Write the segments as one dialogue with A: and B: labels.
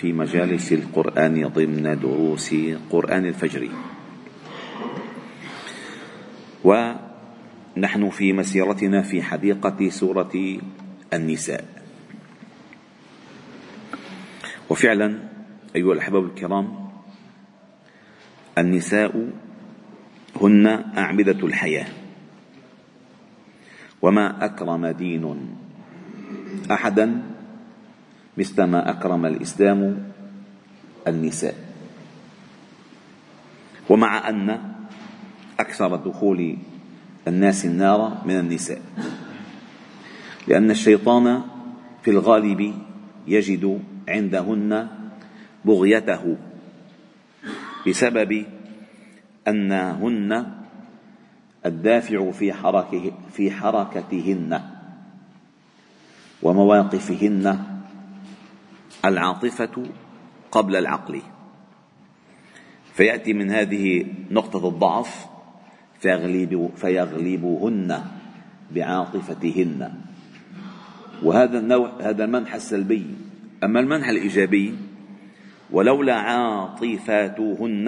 A: في مجالس القرآن ضمن دروس قرآن الفجر. ونحن في مسيرتنا في حديقة سورة النساء. وفعلا أيها الأحباب الكرام النساء هن أعمدة الحياة. وما أكرم دين احدا مثل ما أكرم الإسلام النساء. ومع أن أكثر دخول الناس النار من النساء. لأن الشيطان في الغالب يجد عندهن بغيته بسبب أنهن الدافع في حركه في حركتهن ومواقفهن. العاطفة قبل العقل. فيأتي من هذه نقطة الضعف فيغلب فيغلبهن بعاطفتهن. وهذا النوع هذا المنح السلبي. أما المنح الإيجابي ولولا عاطفاتهن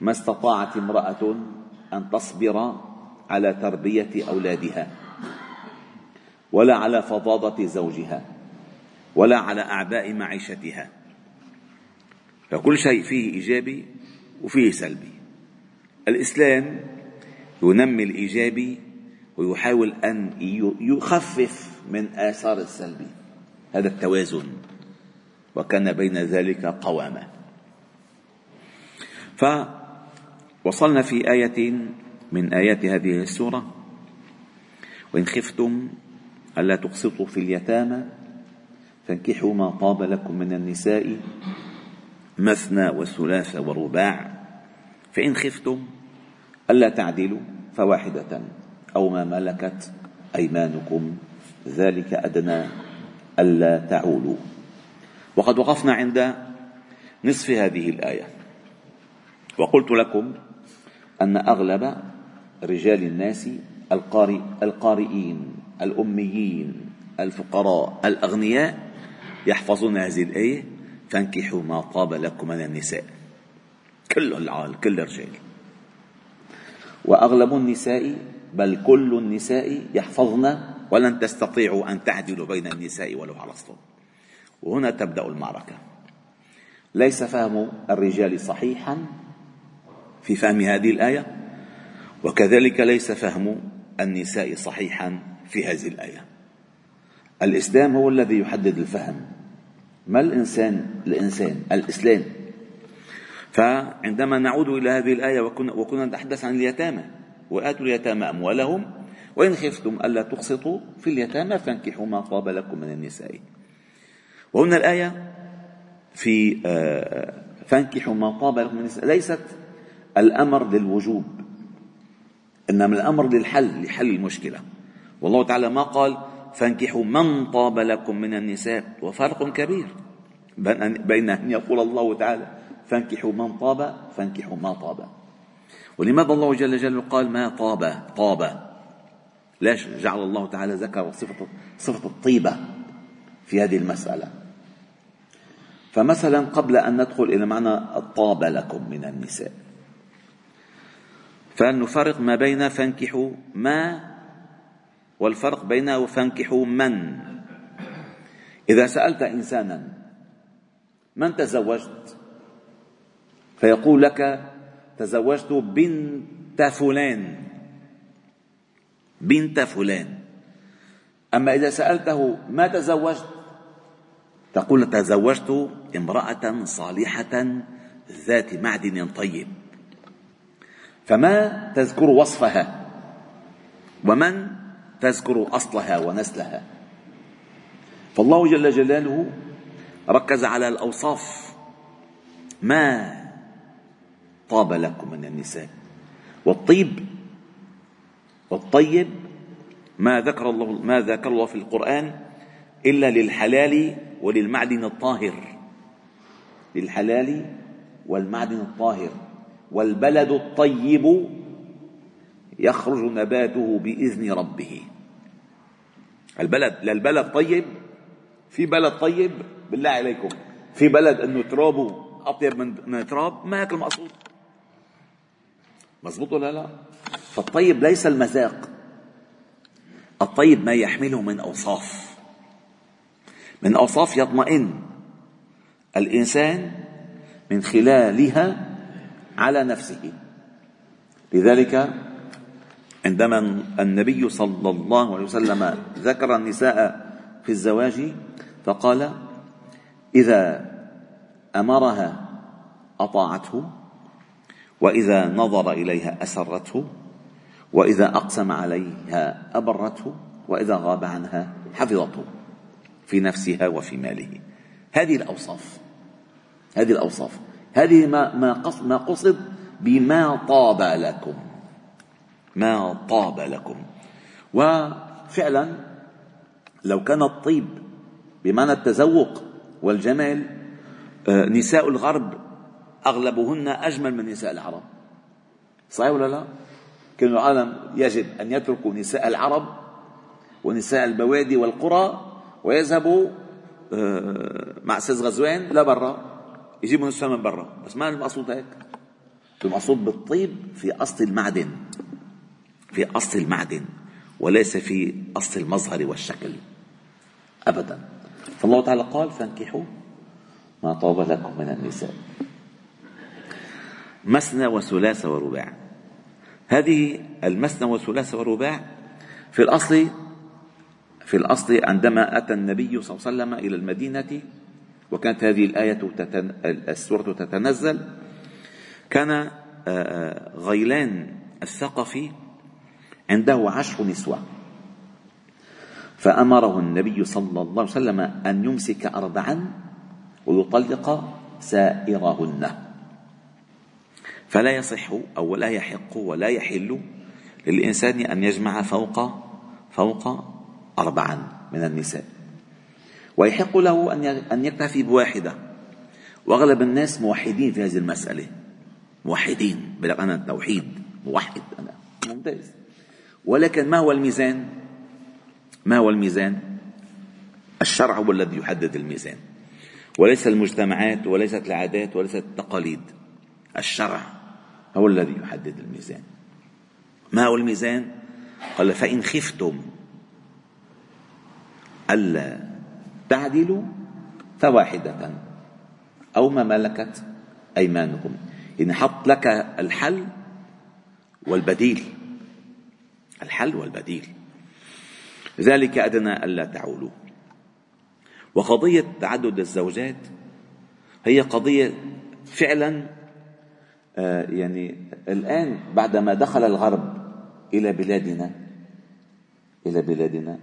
A: ما استطاعت امرأة أن تصبر على تربية أولادها ولا على فظاظة زوجها. ولا على أعباء معيشتها. فكل شيء فيه إيجابي وفيه سلبي. الإسلام ينمي الإيجابي ويحاول أن يخفف من آثار السلبي هذا التوازن. وكان بين ذلك قوامة فوصلنا في آية من آيات هذه السورة. وإن خفتم ألا تقسطوا في اليتامى فانكحوا ما طاب لكم من النساء مثنى وثلاث ورباع. فإن خفتم ألا تعدلوا فواحدة أو ما ملكت أيمانكم. ذلك أدنى ألا تعولوا. وقد وقفنا عند نصف هذه الآية. وقلت لكم أن أغلب رجال الناس القارئ القارئين الأميين الفقراء الأغنياء يحفظون هذه الآية فانكحوا ما طاب لكم من النساء. كل العال كل الرجال. وأغلب النساء بل كل النساء يحفظن ولن تستطيعوا أن تعدلوا بين النساء ولو حرصتم وهنا تبدأ المعركة. ليس فهم الرجال صحيحا في فهم هذه الآية؟ وكذلك ليس فهم النساء صحيحا في هذه الآية. الإسلام هو الذي يحدد الفهم. ما الإنسان؟ الإنسان الإسلام. فعندما نعود إلى هذه الآية وكنا, وكنا نتحدث عن اليتامى وآتوا اليتامى أموالهم وإن خفتم ألا تقسطوا في اليتامى فانكحوا ما طاب لكم من النساء. وهنا الآية في آه، فانكحوا ما طاب لكم من النساء. ليست الأمر للوجوب إنما الأمر للحل لحل المشكلة. والله تعالى ما قال فانكحوا من طاب لكم من النساء وفرق كبير بين أن يقول الله تعالى فانكحوا من طاب فانكحوا ما طاب. ولماذا الله جل جلاله قال ما طاب؟ طاب. ليش جعل الله تعالى ذكر صفة صفة الطيبة في هذه المسألة؟ فمثلا قبل أن ندخل إلى معنى طاب لكم من النساء. فنفرق ما بين فانكحوا ما والفرق بينه فانكحوا من؟ إذا سألت إنسانا من تزوجت؟ فيقول لك تزوجت بنت فلان. بنت فلان. أما إذا سألته ما تزوجت؟ تقول تزوجت امرأة صالحة ذات معدن طيب. فما تذكر وصفها؟ ومن؟ تذكر أصلها ونسلها. فالله جل جلاله ركز على الأوصاف. ما طاب لكم من النساء؟ والطيب والطيب ما ذكر الله ما ذكر الله في القرآن إلا للحلال وللمعدن الطاهر. للحلال والمعدن الطاهر. والبلد الطيب يخرج نباته بإذن ربه. البلد للبلد طيب في بلد طيب بالله عليكم. في بلد إنه ترابه أطيب من من تراب ما هيك المقصود مزبوط ولا لا؟ فالطيب ليس المذاق. الطيب ما يحمله من أوصاف. من أوصاف يطمئن الإنسان من خلالها على نفسه. لذلك عندما النبي صلى الله عليه وسلم ذكر النساء في الزواج فقال إذا أمرها أطاعته وإذا نظر إليها أسرته وإذا أقسم عليها أبرته وإذا غاب عنها حفظته في نفسها وفي ماله. هذه الأوصاف هذه الأوصاف هذه ما ما قصد بما طاب لكم. ما طاب لكم. وفعلا لو كان الطيب بمعنى التذوق والجمال آه، نساء الغرب أغلبهن أجمل من نساء العرب. صحيح ولا لا؟ كل العالم يجب أن يتركوا نساء العرب ونساء البوادي والقرى ويذهبوا آه، مع سيد غزوان لبرا يجيبوا نساء من برا. بس ما المقصود هيك؟ المقصود بالطيب في أصل المعدن. في أصل المعدن وليس في أصل المظهر والشكل. ابدا. فالله تعالى قال فانكحوا ما طاب لكم من النساء. مثنى وثلاث ورباع. هذه المثنى والثلاث والرباع في الأصل في الأصل عندما أتى النبي صلى الله عليه وسلم إلى المدينة وكانت هذه الآية تتن... السورة تتنزل كان غيلان الثقفي عنده عشر نسوة. فأمره النبي صلى الله عليه وسلم أن يمسك أربعا ويطلق سائرهن. فلا يصح أو لا يحق ولا يحل للإنسان أن يجمع فوق فوق أربعا من النساء. ويحق له أن أن يكتفي بواحدة. وأغلب الناس موحدين في هذه المسألة. موحدين بلغ أنا التوحيد. موحد أنا. ممتاز. ولكن ما هو الميزان؟ ما هو الميزان؟ الشرع هو الذي يحدد الميزان. وليس المجتمعات وليست العادات وليست التقاليد. الشرع هو الذي يحدد الميزان. ما هو الميزان؟ قال فإن خفتم ألا تعدلوا فواحدة أو ما ملكت أيمانكم. إن حط لك الحل والبديل. الحل والبديل. ذلك أدنى ألا تعولوا. وقضية تعدد الزوجات هي قضية فعلا آه، يعني الآن بعدما دخل الغرب إلى بلادنا إلى بلادنا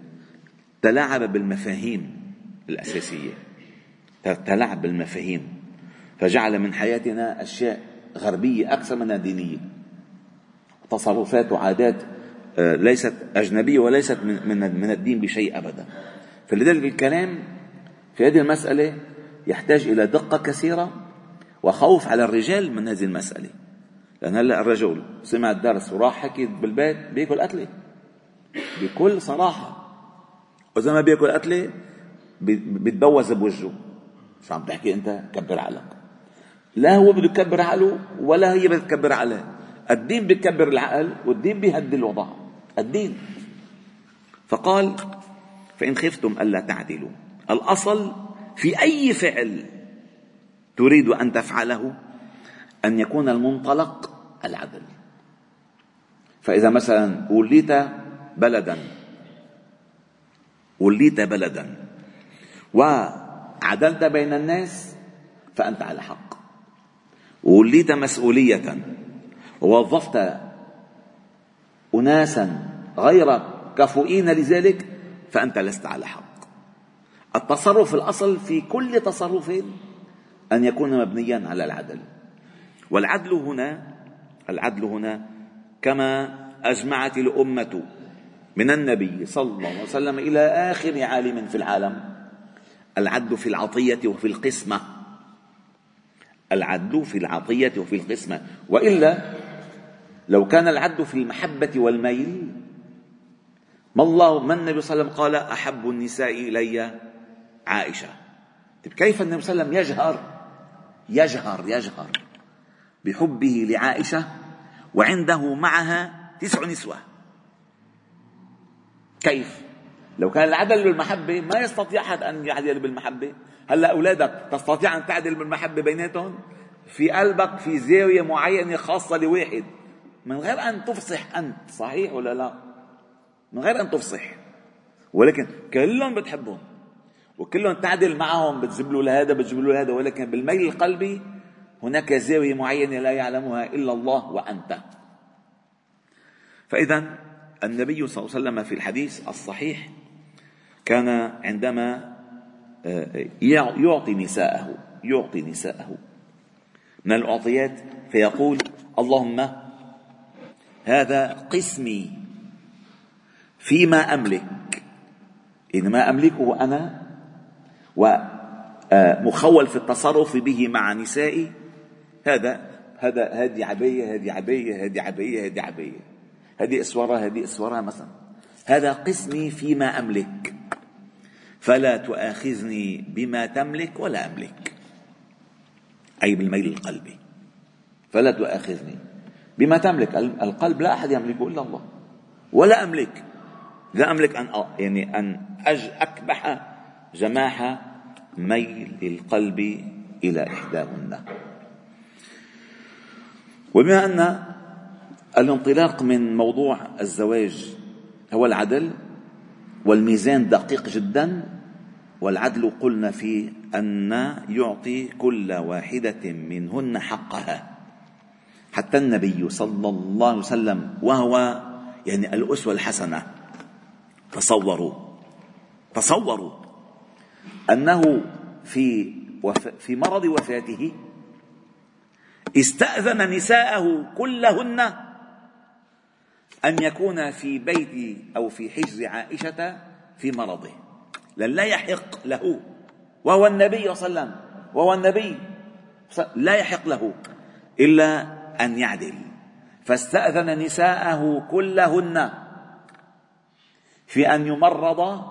A: تلاعب بالمفاهيم الأساسية. تلاعب بالمفاهيم. فجعل من حياتنا أشياء غربية أكثر منها دينية. تصرفات وعادات ليست أجنبية وليست من من الدين بشيء أبدا. فلذلك الكلام في هذه المسألة يحتاج إلى دقة كثيرة وخوف على الرجال من هذه المسألة. لأن هلا الرجل سمع الدرس وراح حكي بالبيت بيأكل قتلة بكل صراحة. وإذا ما بيأكل قتلة بيتبوز بوجهه. شو عم تحكي أنت؟ كبر عقلك. لا هو بده يكبر عقله ولا هي بدها تكبر عقلها الدين بيكبر العقل والدين بيهدي الوضع. الدين. فقال فإن خفتم ألا تعدلوا. الأصل في أي فعل تريد أن تفعله أن يكون المنطلق العدل. فإذا مثلا وليت بلدا وليت بلدا وعدلت بين الناس فأنت على حق. وليت مسؤولية ووظفت اناسا غير كفؤين لذلك فأنت لست على حق. التصرف الأصل في كل تصرف أن يكون مبنيا على العدل. والعدل هنا العدل هنا كما أجمعت الأمة من النبي صلى الله عليه وسلم إلى آخر عالم في العالم. العدل في العطية وفي القسمة. العدل في العطية وفي القسمة. وإلا لو كان العدل في المحبة والميل ما الله ما النبي صلى الله عليه وسلم قال أحب النساء إلي عائشة؟ طيب كيف النبي صلى الله عليه وسلم يجهر؟ يجهر يجهر بحبه لعائشة وعنده معها تسع نسوة. كيف؟ لو كان العدل بالمحبة ما يستطيع أحد أن يعدل بالمحبة. هلأ أولادك تستطيع أن تعدل بالمحبة بيناتهم؟ في قلبك في زاوية معينة خاصة لواحد. من غير أن تفصح أنت صحيح ولا لا؟ من غير أن تفصح. ولكن كلهم بتحبهم. وكلهم تعدل معهم بتجيب له لهذا بتجيب له لهذا ولكن بالميل القلبي هناك زاوية معينة لا يعلمها إلا الله وأنت. فإذا النبي صلى الله عليه وسلم في الحديث الصحيح كان عندما آه، يعطي نساءه يعطي نساءه من الأعطيات فيقول اللهم هذا قسمي. فيما أملك. إن ما أملكه أنا ومخول في التصرف به مع نسائي هذا هذا هذه عبية هذه عبية هذه عبية هذه عبية. هذه إسورة هذه إسورة مثلا. هذا قسمي فيما أملك. فلا تؤاخذني بما تملك ولا أملك. أي بالميل القلبي. فلا تؤاخذني بما تملك. القلب لا أحد يملكه إلا الله. ولا أملك. لا أملك أن يعني أن أج أكبح جماح ميل القلب إلى إحداهن. وبما أن الانطلاق من موضوع الزواج هو العدل والميزان دقيق جدا والعدل قلنا فيه أن يعطي كل واحدة منهن حقها. حتى النبي صلى الله عليه وسلم وهو يعني الأسوة الحسنة. تصوروا. تصوروا أنه في في مرض وفاته استأذن نساءه كلهن أن يكون في بيت أو في حجز عائشة في مرضه. لن لا يحق له. وهو النبي صلى الله عليه وسلم. وهو النبي لا يحق له إلا أن يعدل. فاستأذن نساءه كلهن في أن يمرض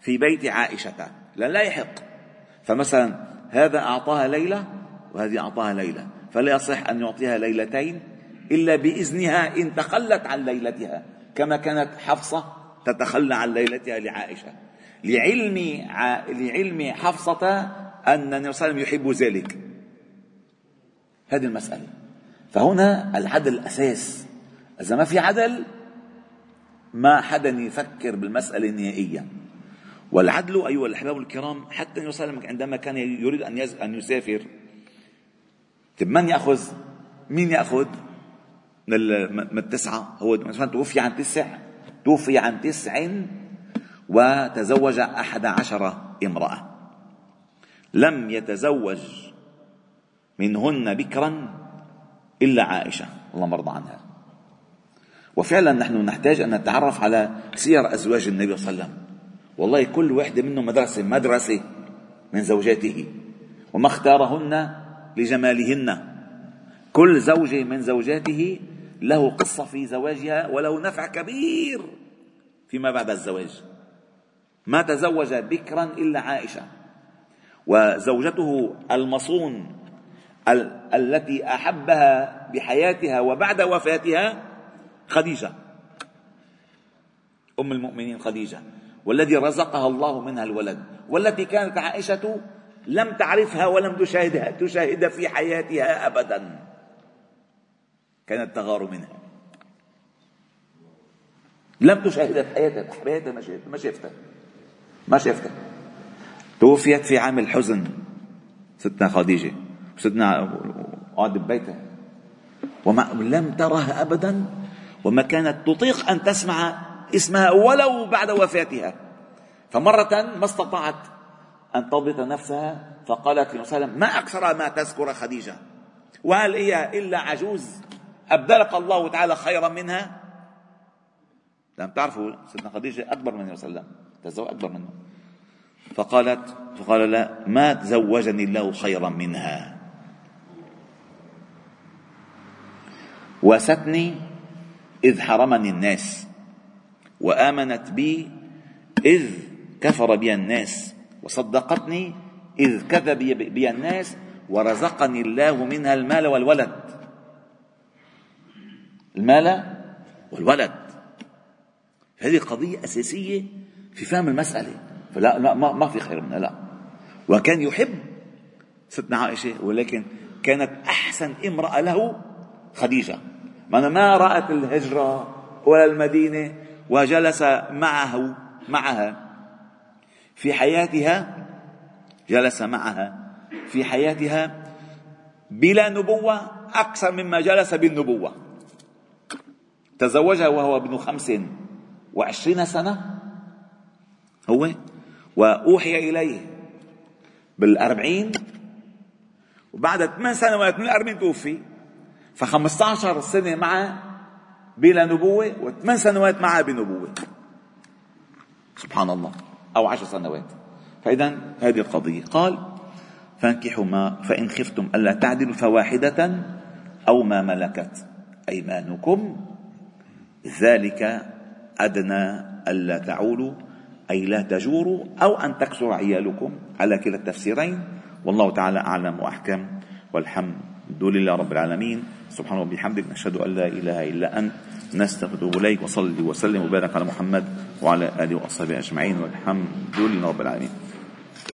A: في بيت عائشة. لن لا يحق. فمثلا هذا أعطاها ليلة وهذه أعطاها ليلة. فلا يصح أن يعطيها ليلتين إلا بإذنها إن تخلت عن ليلتها كما كانت حفصة تتخلى عن ليلتها لعائشة. لعلم لعلم حفصة أن النبي صلى الله عليه وسلم يحب ذلك. هذه المسألة. فهنا العدل أساس إذا ما في عدل ما حدا يفكر بالمسألة نهائيا. والعدل أيها الأحباب الكرام حتى وسلم عندما كان يريد أن أن يسافر طيب من يأخذ؟ مين يأخذ؟ من التسعة. هو توفي عن تسع. توفي عن تسع وتزوج أحد عشر امرأة. لم يتزوج منهن بكرا إلا عائشة الله مرضى عنها. وفعلا نحن نحتاج أن نتعرف على سير أزواج النبي صلى الله عليه وسلم. والله كل واحدة منهم مدرسة مدرسة من زوجاته. وما اختارهن لجمالهن. كل زوجة من زوجاته له قصة في زواجها وله نفع كبير فيما بعد الزواج. ما تزوج بكرا إلا عائشة. وزوجته المصون ال- التي أحبها بحياتها وبعد وفاتها خديجة. أم المؤمنين خديجة. والذي رزقها الله منها الولد. والتي كانت عائشة لم تعرفها ولم تشاهدها تشاهد في حياتها أبدا. كانت تغار منها. لم تشاهدها في حياتها في حياتها ما شافتها ما شافتها. ما توفيت في عام الحزن ستنا خديجة. ستنا قعد ببيتها وما لم ترها أبدا. وما كانت تطيق أن تسمع اسمها ولو بعد وفاتها. فمرة ما استطاعت أن تضبط نفسها فقالت لنبي ما أكثر ما تذكر خديجة؟ وهل هي إلا عجوز؟ أبدلك الله تعالى خيرا منها؟ لم تعرفوا سيدنا خديجة أكبر من وسلم تزوج أكبر منه. فقالت فقال لا ما تزوجني الله خيرا منها. وواستني إذ حرمني الناس وآمنت بي إذ كفر بي الناس وصدقتني إذ كذب بي الناس ورزقني الله منها المال والولد. المال والولد. هذه قضية أساسية في فهم المسألة. فلا لا ما, ما في خير منها لا. وكان يحب ستنا عائشة ولكن كانت أحسن امرأة له خديجة. ما رأت الهجرة ولا المدينة وجلس معه معها في حياتها جلس معها في حياتها بلا نبوة أكثر مما جلس بالنبوة. تزوجها وهو ابن خمس وعشرين سنة هو وأوحي إليه بالأربعين وبعد ثمان سنوات من الأربعين توفي. فخمسة عشر سنة معه بلا نبوة وثمان سنوات معه بنبوة. سبحان الله. أو عشر سنوات. فإذا هذه القضية. قال فانكحوا ما فإن خفتم ألا تعدلوا فواحدة أو ما ملكت أيمانكم. ذلك أدنى ألا تعولوا أي لا تجوروا أو أن تكسر عيالكم على كلا التفسيرين. والله تعالى أعلم وأحكم. والحمد لله رب العالمين. سبحانه وبحمدك نشهد أن لا إله إلا أنت نستغفر إليك وصلي وسلم وبارك على محمد وعلى آله وأصحابه أجمعين والحمد لله رب العالمين.